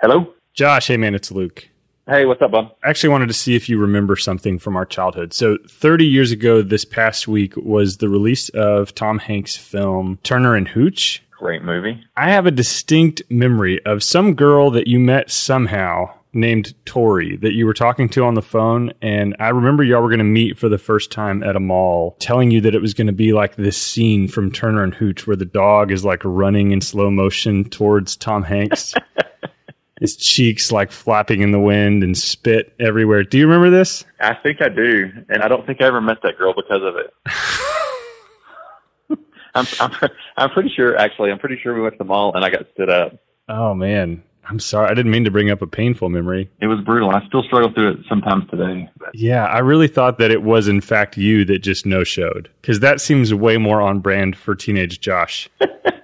Hello? Josh, hey man, it's Luke. Hey, what's up, bud? I actually wanted to see if you remember something from our childhood. So, 30 years ago this past week was the release of Tom Hanks' film Turner and Hooch. Great movie. I have a distinct memory of some girl that you met somehow named Tori that you were talking to on the phone. And I remember y'all were going to meet for the first time at a mall, telling you that it was going to be like this scene from Turner and Hooch where the dog is like running in slow motion towards Tom Hanks. His cheeks like flapping in the wind and spit everywhere. Do you remember this? I think I do, and I don't think I ever met that girl because of it. I'm, I'm I'm pretty sure. Actually, I'm pretty sure we went to the mall and I got stood up. Oh man, I'm sorry. I didn't mean to bring up a painful memory. It was brutal. I still struggle through it sometimes today. But Yeah, I really thought that it was in fact you that just no showed because that seems way more on brand for teenage Josh.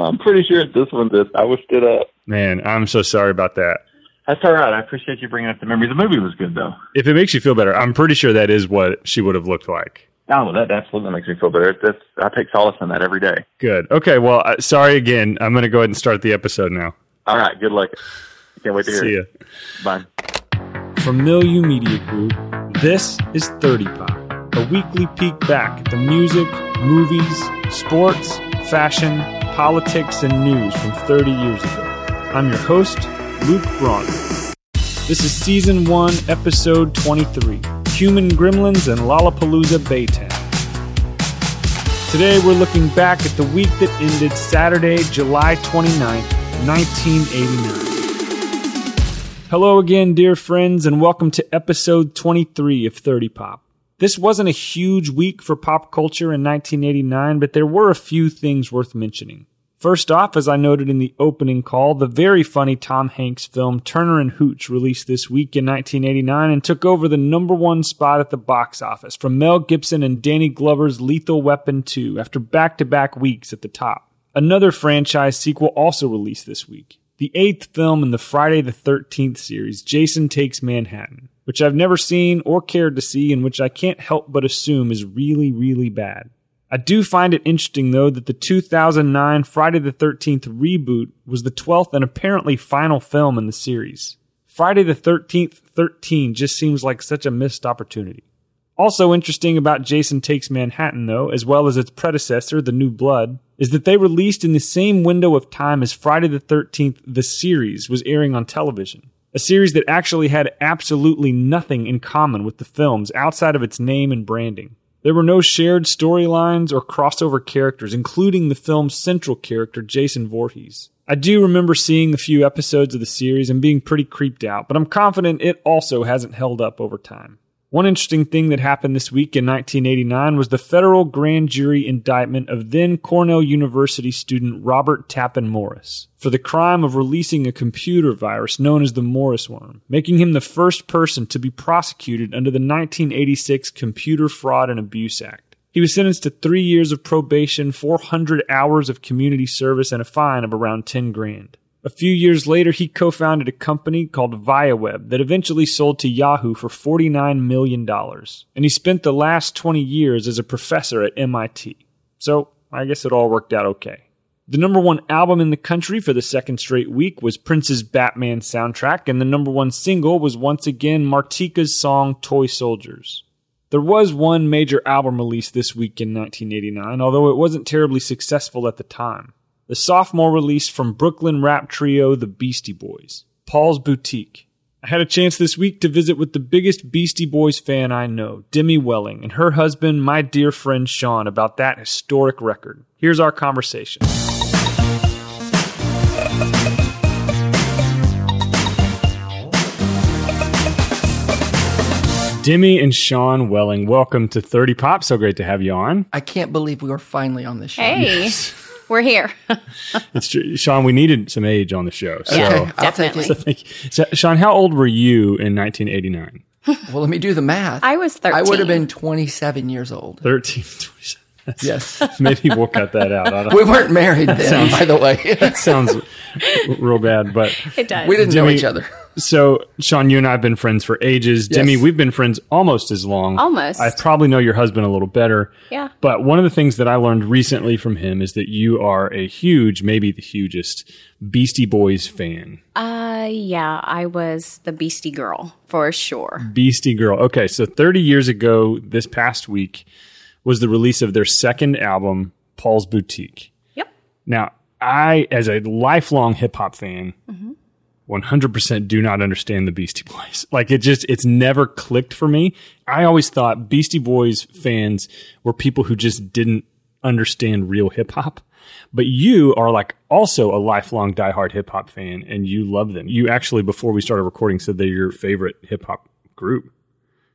no, I'm pretty sure it's this one. This I was stood up. Man, I'm so sorry about that. That's all right. I appreciate you bringing up the memory. The movie was good though. If it makes you feel better, I'm pretty sure that is what she would have looked like. Oh, that absolutely makes me feel better. That's I take solace in that every day. Good. Okay. Well, uh, sorry again. I'm going to go ahead and start the episode now. All right. Good luck. Can't wait to hear See it. Bye. From Milieu Media Group, this is 30 Pop, a weekly peek back at the music, movies, sports, fashion, politics, and news from 30 years ago. I'm your host, Luke Braun. This is Season 1, Episode 23 Human Gremlins and Lollapalooza Baytown. Today we're looking back at the week that ended Saturday, July 29th, 1989. Hello again, dear friends, and welcome to episode 23 of 30 Pop. This wasn't a huge week for pop culture in 1989, but there were a few things worth mentioning. First off, as I noted in the opening call, the very funny Tom Hanks film Turner and Hooch released this week in 1989 and took over the number one spot at the box office from Mel Gibson and Danny Glover's Lethal Weapon 2 after back to back weeks at the top. Another franchise sequel also released this week. The eighth film in the Friday the 13th series, Jason Takes Manhattan, which I've never seen or cared to see and which I can't help but assume is really, really bad. I do find it interesting though that the 2009 Friday the 13th reboot was the 12th and apparently final film in the series. Friday the 13th 13 just seems like such a missed opportunity. Also interesting about Jason Takes Manhattan, though, as well as its predecessor, The New Blood, is that they released in the same window of time as Friday the 13th, the series, was airing on television. A series that actually had absolutely nothing in common with the films outside of its name and branding. There were no shared storylines or crossover characters, including the film's central character, Jason Voorhees. I do remember seeing a few episodes of the series and being pretty creeped out, but I'm confident it also hasn't held up over time. One interesting thing that happened this week in 1989 was the federal grand jury indictment of then Cornell University student Robert Tappan Morris for the crime of releasing a computer virus known as the Morris worm, making him the first person to be prosecuted under the 1986 Computer Fraud and Abuse Act. He was sentenced to three years of probation, 400 hours of community service, and a fine of around 10 grand. A few years later, he co founded a company called ViaWeb that eventually sold to Yahoo for $49 million. And he spent the last 20 years as a professor at MIT. So I guess it all worked out okay. The number one album in the country for the second straight week was Prince's Batman soundtrack, and the number one single was once again Martika's song Toy Soldiers. There was one major album release this week in 1989, although it wasn't terribly successful at the time the sophomore release from Brooklyn rap trio The Beastie Boys, Paul's Boutique. I had a chance this week to visit with the biggest Beastie Boys fan I know, Demi Welling, and her husband, my dear friend Sean, about that historic record. Here's our conversation. Demi and Sean Welling, welcome to 30 Pop. So great to have you on. I can't believe we are finally on this show. Hey. We're here. It's true. Sean, we needed some age on the show. So, Okay, I'll definitely. so thank you. So, Sean, how old were you in 1989? Well, let me do the math. I was 13. I would have been 27 years old. 13, 27. Yes. Maybe we'll cut that out. I don't, we weren't married then, by the way. that sounds real bad, but It does. we didn't know each other. So, Sean, you and I have been friends for ages. Demi, we've been friends almost as long. Almost. I probably know your husband a little better. Yeah. But one of the things that I learned recently from him is that you are a huge, maybe the hugest, Beastie Boys fan. Uh, yeah, I was the Beastie Girl for sure. Beastie Girl. Okay, so 30 years ago, this past week, was the release of their second album, Paul's Boutique. Yep. Now, I, as a lifelong hip hop fan, 100% do not understand the Beastie Boys. Like it just, it's never clicked for me. I always thought Beastie Boys fans were people who just didn't understand real hip hop. But you are like also a lifelong diehard hip hop fan and you love them. You actually, before we started recording, said they're your favorite hip hop group.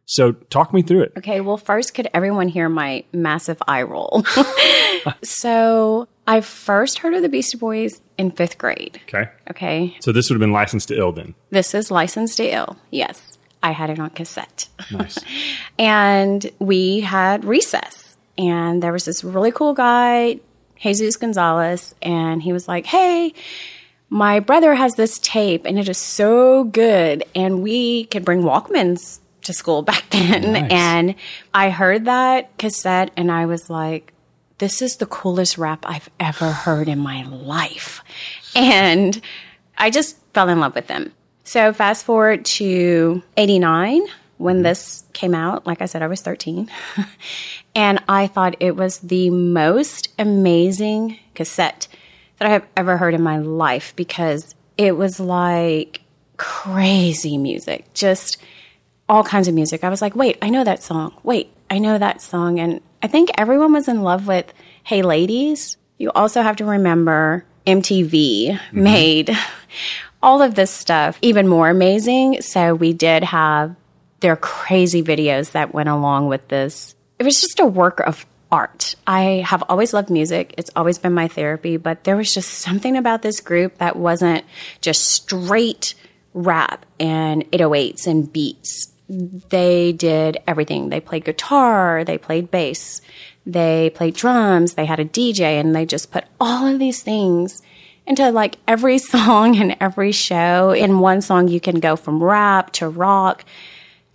So talk me through it. Okay, well, first, could everyone hear my massive eye roll? so, I first heard of the Beastie Boys in fifth grade. Okay. Okay, So this would have been licensed to ill then. this is Licensed to Ill. Yes, I had it on cassette. Nice. and we had recess and there was this really cool guy jesus gonzalez and he was like hey my brother has this tape and it is so good and we could bring walkmans to school back then Nice. and i heard that cassette and i was like this is the coolest rap i've ever heard in my life and i just fell in love with them so fast forward to 89 when mm-hmm. this came out. Like I said, I was 13. and I thought it was the most amazing cassette that I have ever heard in my life because it was like crazy music, just all kinds of music. I was like, wait, I know that song. Wait, I know that song. And I think everyone was in love with Hey Ladies. You also have to remember MTV mm-hmm. made all of this stuff even more amazing. So we did have their crazy videos that went along with this. It was just a work of art. I have always loved music. It's always been my therapy, but there was just something about this group that wasn't just straight rap and 808s and beats. They did everything. They played guitar, they played bass, they played drums, they had a DJ, and they just put all of these things into like every song and every show. In one song, you can go from rap to rock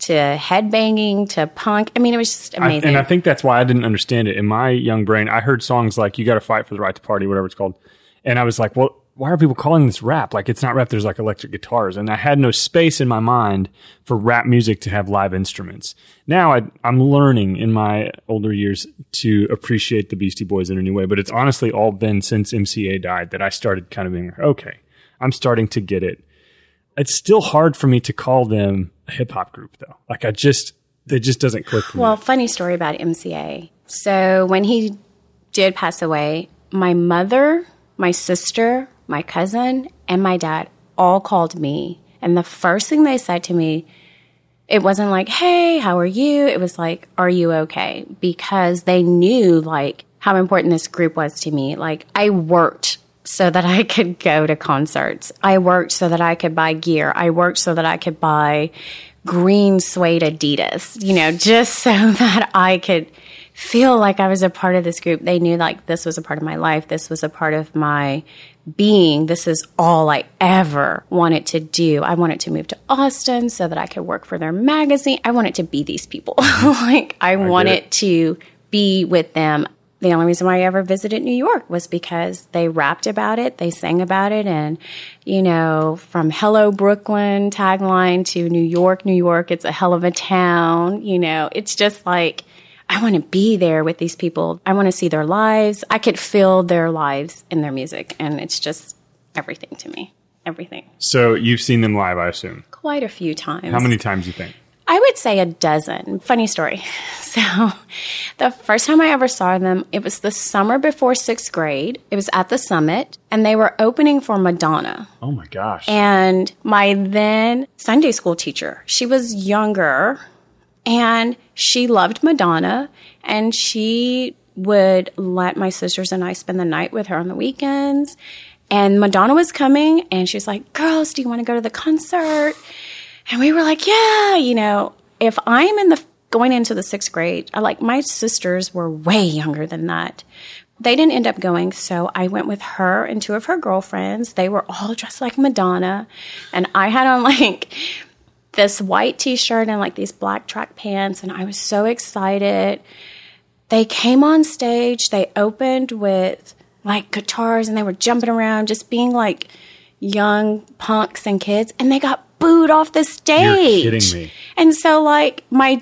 to headbanging to punk. I mean, it was just I, amazing. and I think that's why I didn't understand it. In my young brain, I heard songs like "You Got to Fight for the Right to Party," whatever it's called, and I was like, "Well, why are people calling this rap? Like, it's not rap. There's like electric guitars." And I had no space in my mind for rap music to have live instruments. Now I, I'm learning in my older years to appreciate the Beastie Boys in a new way. But it's honestly all been since MCA died that I started kind of being like, okay, I'm starting to get it. It's still hard for me to call them a hip hop group, though. Like, I just it just doesn't click for me. Well, funny story about MCA. So when he did pass away, my mother, my sister, my cousin, and my dad all called me. And the first thing they said to me, it wasn't like, hey, how are you? It was like, are you okay? Because they knew like how important this group was to me. Like I worked so that I could go to concerts. I worked so that I could buy gear. I worked so that I could buy green suede Adidas, you know, just so that I could feel like I was a part of this group. They knew like this was a part of my life. This was a part of my being. This is all I ever wanted to do. I wanted to move to Austin so that I could work for their magazine. I wanted to be these people. like I, wanted to be with them. The only reason why I ever visited New York was because they rapped about it, they sang about it, and you know, from Hello Brooklyn tagline to New York, New York, it's a hell of a town. You know, it's just like I want to be there with these people. I want to see their lives. I could feel their lives in their music, and it's just everything to me. Everything. So you've seen them live, I assume. Quite a few times. How many times do you think? I would say a dozen. Funny story. So, the first time I ever saw them, it was the summer before sixth grade. It was at the summit, and they were opening for Madonna. Oh my gosh. And my then Sunday school teacher, she was younger and she loved Madonna and she would let my sisters and I spend the night with her on the weekends. And Madonna was coming and she was like, Girls, do you want to go to the concert? And we were like, Yeah, you know, if I'm in the going into the sixth grade, I like my sisters were way younger than that. They didn't end up going, so I went with her and two of her girlfriends. They were all dressed like Madonna, and I had on like this white t shirt and like these black track pants, and I was so excited. They came on stage, they opened with like guitars, and they were jumping around, just being like young punks and kids, and they got booed off the stage. You're kidding me. And so, like, my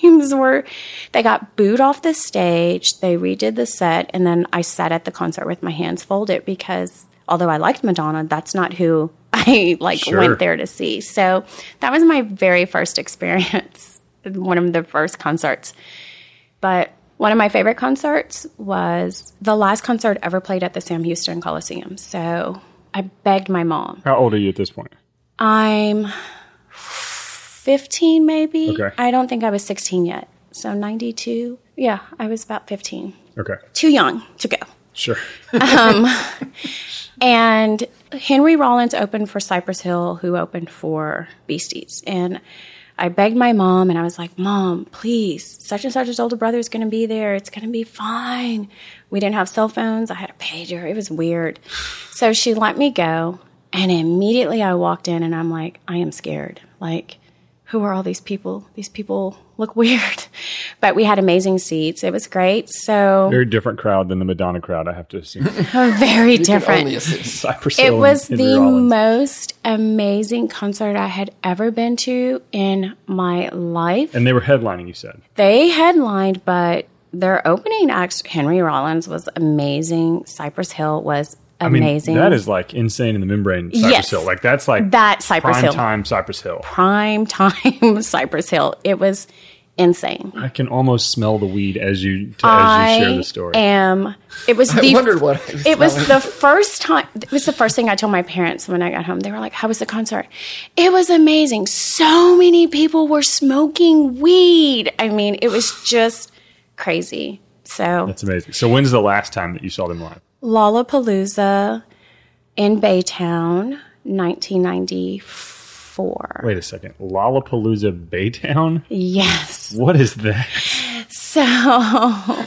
dreams were they got booed off the stage, they redid the set, and then I sat at the concert with my hands folded because although I liked Madonna, that's not who I like Sure. went there to see. So that was my very first experience, one of the first concerts. But one of my favorite concerts was the last concert ever played at the Sam Houston Coliseum. So I begged my mom. How old are you at this point? I'm 15, maybe. Okay. I don't think I was 16 yet. So 92. Yeah, I was about 15. Okay. Too young to go. Sure. Um, and Henry Rollins opened for Cypress Hill, who opened for Beasties. And I begged my mom, and I was like, Mom, please, such and such's older brother is going to be there. It's going to be fine. We didn't have cell phones. I had a pager. It was weird. So she let me go. And immediately I walked in, and I'm like, I am scared. Like, who are all these people? These people look weird. But we had amazing seats. It was great. So, Very different crowd than the Madonna crowd, I have to assume. very You different. Cypress It Hill and was Henry the Rollins. most amazing concert I had ever been to in my life. And they were headlining, you said. They headlined, but their opening act, Henry Rollins, was amazing. Cypress Hill was I mean, amazing. that is like insane in the membrane Cypress Yes. Hill. Like that's like That Cypress prime Hill. time Cypress Hill. prime time Cypress Hill. It was insane. I can almost smell the weed as you t- as I you share the story. am. It was I the. wondered what I was it was smelling. the first time. It was the first thing I told my parents when I got home. They were like, "How was the concert?" It was amazing. So many people were smoking weed. I mean, it was just crazy. So That's amazing. So when's the last time that you saw them live? Lollapalooza in Baytown, 1994. Wait a second. Lollapalooza Baytown? Yes. What is that? So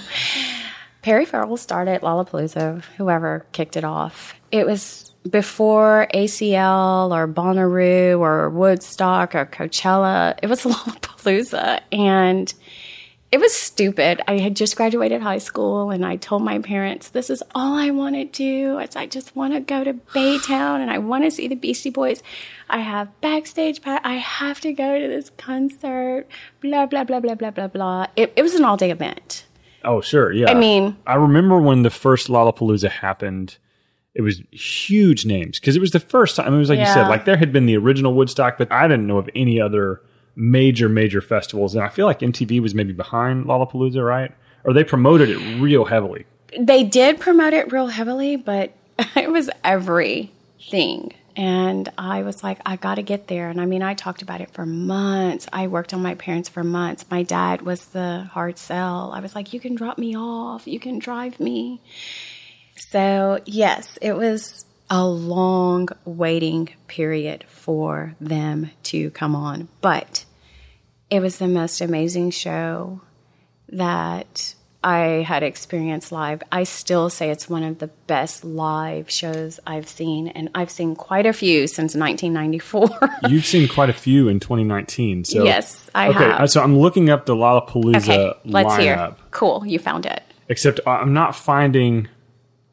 Perry Farrell started Lollapalooza, whoever kicked it off. It was before ACL or Bonnaroo or Woodstock or Coachella. It was Lollapalooza. And it was stupid. I had just graduated high school and I told my parents, this is all I want to do. It's, I just want to go to Baytown and I want to see the Beastie Boys. I have backstage, pa- I have to go to this concert, blah, blah, blah, blah, blah, blah, blah. It, it was an all day event. Oh, sure. Yeah. I mean- I remember when the first Lollapalooza happened. It was huge names because it was the first time. It was like you said, like there had been the original Woodstock, but I didn't know of any other major, major festivals. And I feel like MTV was maybe behind Lollapalooza, right? Or they promoted it real heavily. They did promote it real heavily, but it was everything. And I was like, I got to get there. And I mean, I talked about it for months. I worked on my parents for months. My dad was the hard sell. I was like, you can drop me off, you can drive me. So, yes, it was a long waiting period for them to come on. But it was the most amazing show that I had experienced live. I still say it's one of the best live shows I've seen, and I've seen quite a few since 1994. You've seen quite a few in 2019. So yes, I okay, have. so I'm looking up the Lollapalooza okay, let's lineup. hear. Cool, you found it. Except I'm not finding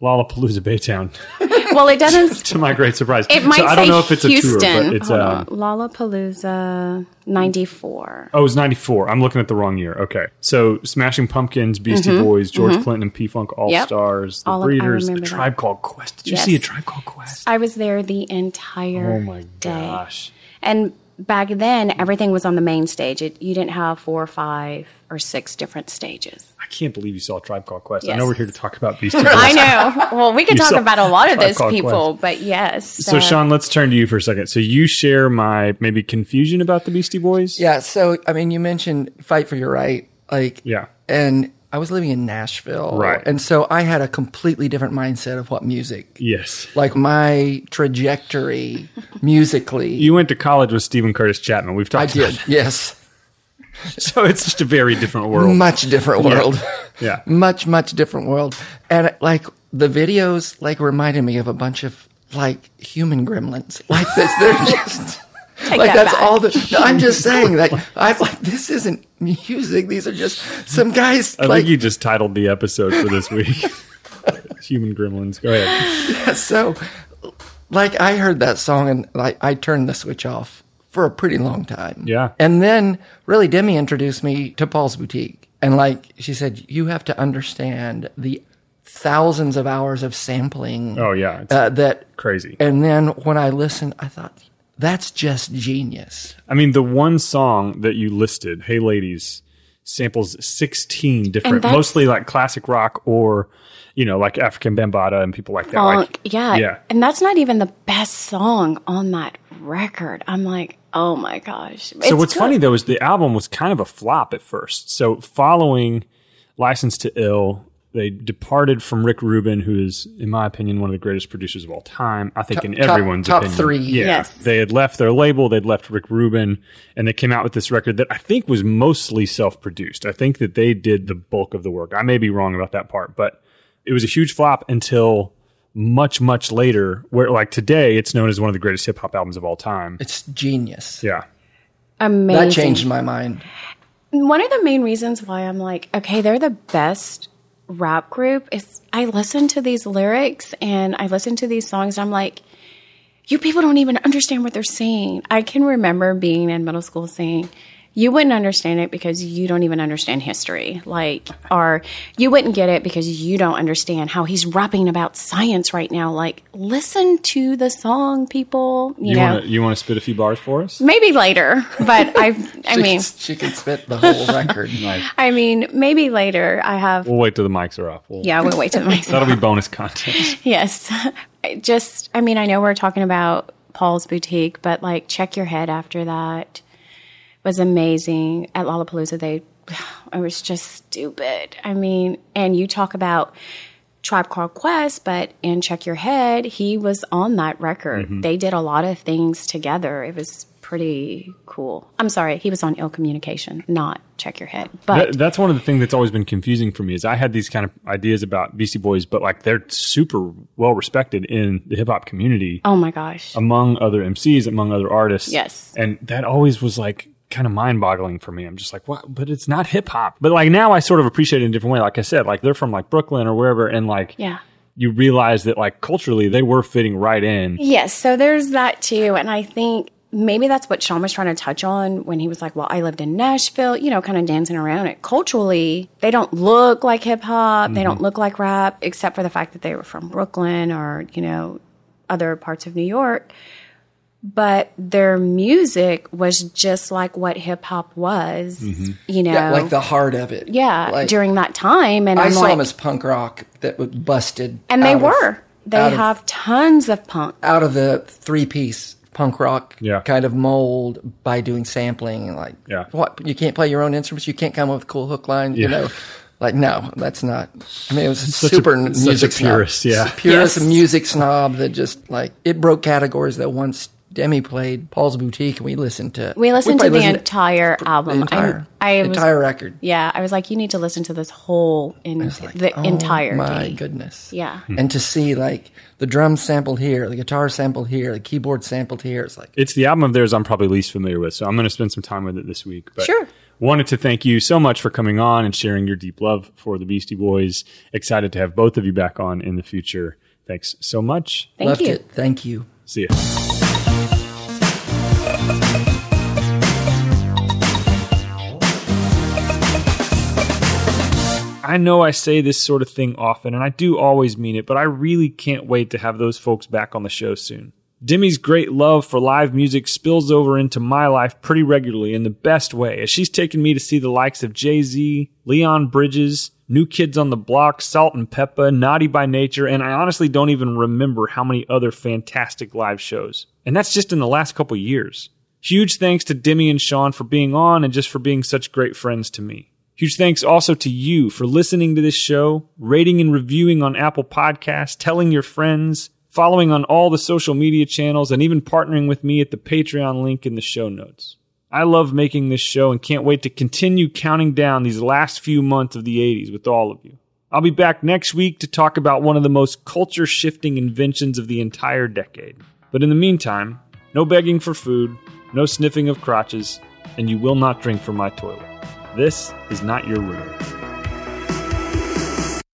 Lollapalooza Baytown Well, it doesn't. to my great surprise. It might so I don't know if it's a Houston. tour, but it's uh. Lollapalooza 94. oh, it's 94. I'm looking at the wrong year. Okay, so Smashing Pumpkins, Beastie Boys, George Clinton, and P Funk All Mm-hmm. Yep. Stars, The All of- Breeders, A remember that. Tribe Called Quest. Did you Yes. see a Tribe Called Quest? I was there the entire Oh my day. gosh! And back then, everything was on the main stage. It, you didn't have four or five or six different stages. I can't believe you saw Tribe Called Quest. I know we're here to talk about Beastie Boys. I know. Well, we could talk about a lot of Tribe those Called people, but yes. So, uh, Sean, let's turn to you for a second. So, you share my maybe confusion about the Beastie Boys? Yeah. So, I mean, you mentioned fight for your right. Like, Yeah. and I was living in Nashville, Right. And so I had a completely different mindset of what music. Yes. Like my trajectory musically. You went to college with Steven Curtis Chapman. We've talked I did, about yes. So it's just a very different world. Much different world. Yeah. much much different world and like the videos like reminded me of a bunch of like human gremlins like this they're just Take like that that's back. all the no, i'm just saying that i'm like this isn't music these are just some guys I like think you just titled the episode for this week. Human Gremlins. Go ahead. Yeah, so like i heard that song and like i turned the switch off for a pretty long time Yeah. and then really demi introduced me to paul's boutique and like she said you have to understand the thousands of hours of sampling Oh yeah, it's uh, that crazy. and then when i listened i thought that's just genius I mean, the one song that you listed, "Hey Ladies," samples sixteen different, mostly like classic rock or you know, like Afrika Bambaataa and people like that. funk. Like, yeah. yeah. And that's not even the best song on that record. I'm like, oh my gosh. So what's funny though is the album was kind of a flop at first. So following License to Ill, they departed from Rick Rubin, who is, in my opinion, one of the greatest producers of all time. I think in top- everyone's top opinion. three. Yeah. Yes. They had left their label, they'd left Rick Rubin, and they came out with this record that I think was mostly self-produced. I think that they did the bulk of the work. I may be wrong about that part, but it was a huge flop until much, much later, where like today it's known as one of the greatest hip hop albums of all time. it's genius Yeah. amazing. that changed my mind One of the main reasons why I'm like, okay, they're the best rap group is I listen to these lyrics and I listen to these songs I'm like, you people don't even understand what they're saying. I can remember being in middle school saying, you wouldn't understand it because you don't even understand history. Like, or you wouldn't get it because you don't understand how he's rapping about science right now. Like, listen to the song, people. You, You know, want to you want to spit a few bars for us? maybe later, but I, I she, mean, can, she can spit the whole record I mean, maybe later. I have. We'll wait till the mics are off. We'll, Yeah, we'll wait till the mics. That'll be bonus content. yes, I just. I mean, I know we're talking about Paul's boutique, but like, check your head after that was amazing at Lollapalooza. They, it was just stupid. I mean, and you talk about. Tribe Called Quest, but in Check Your Head, he was on that record. Mm-hmm. They did a lot of things together. It was pretty cool. I'm sorry, he was on Ill Communication, not Check Your Head. But That- that's one of the things that's always been confusing for me is I had these kind of ideas about Beastie Boys, but like they're super well respected in the hip hop community oh my gosh, among other MCs, among other artists. Yes. And that always was like kind of mind boggling for me. I'm just like, what? But it's not hip hop. But like now I sort of appreciate it in a different way. Like I said, like they're from like Brooklyn or wherever. And like, yeah. you realize that like culturally they were fitting right in. Yes, so there's that too. And I think maybe that's what Sean was trying to touch on when he was like, Well, I lived in Nashville, you know, kind of dancing around it. Culturally, they don't look like hip hop, they don't mm-hmm. look like rap, except for the fact that they were from Brooklyn or, you know, other parts of New York. But their music was just like what hip hop was, mm-hmm. you know. yeah, like the heart of it yeah, like, during that time. And i I'm saw like, them as punk rock that was busted and they out of- were. They out of- have tons of punk. out of the three piece punk rock Yeah. kind of mold by doing sampling and like Yeah. what you can't play your own instruments you can't come up with cool hook lines you know like no that's not i mean it was a Such a- super such a music snob. purist, yeah. purist Yes. music snob that just like it broke categories that once demi played paul's boutique and we listened to We listened to the listened entire the album. entire, I, I was, entire record yeah, I was like, you need to listen to this whole in like, the oh entirety. my goodness Yeah. Hmm. and to see like the drums sampled here the guitar sampled here the keyboard sampled here it's like It's the album of theirs I'm probably least familiar with, so I'm going to spend some time with it this week. But Sure. Wanted to thank you so much for coming on and sharing your deep love for the Beastie Boys. Excited to have both of you back on in the future. Thanks so much. Thank left you. it thank you See ya. I know I say this sort of thing often, and I do always mean it, but I really can't wait to have those folks back on the show soon. Demi's great love for live music spills over into my life pretty regularly in the best way, as she's taken me to see the likes of Jay Z, Leon Bridges, New Kids on the Block, Salt and Pepa, Naughty by Nature, and I honestly don't even remember how many other fantastic live shows. And that's just in the last couple years. Huge thanks to Demi and Sean for being on and just for being such great friends to me. Huge thanks also to you for listening to this show, rating and reviewing on Apple Podcasts, telling your friends, following on all the social media channels, and even partnering with me at the Patreon link in the show notes. I love making this show and can't wait to continue counting down these last few months of the 80s with all of you. I'll be back next week to talk about one of the most culture shifting inventions of the entire decade. But in the meantime, no begging for food, no sniffing of crotches, and you will not drink from my toilet. This is not your room.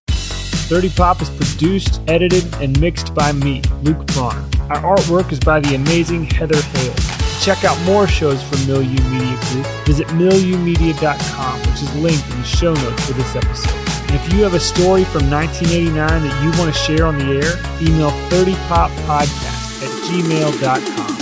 30 Pop is produced, edited, and mixed by me, Luke Braun. Our artwork is by the amazing Heather Hale. To check out more shows from Milieu Media Group, visit milieumedia.com, which is linked in the show notes for this episode. And if you have a story from 1989 that you want to share on the air, email 30poppodcast at gmail.com.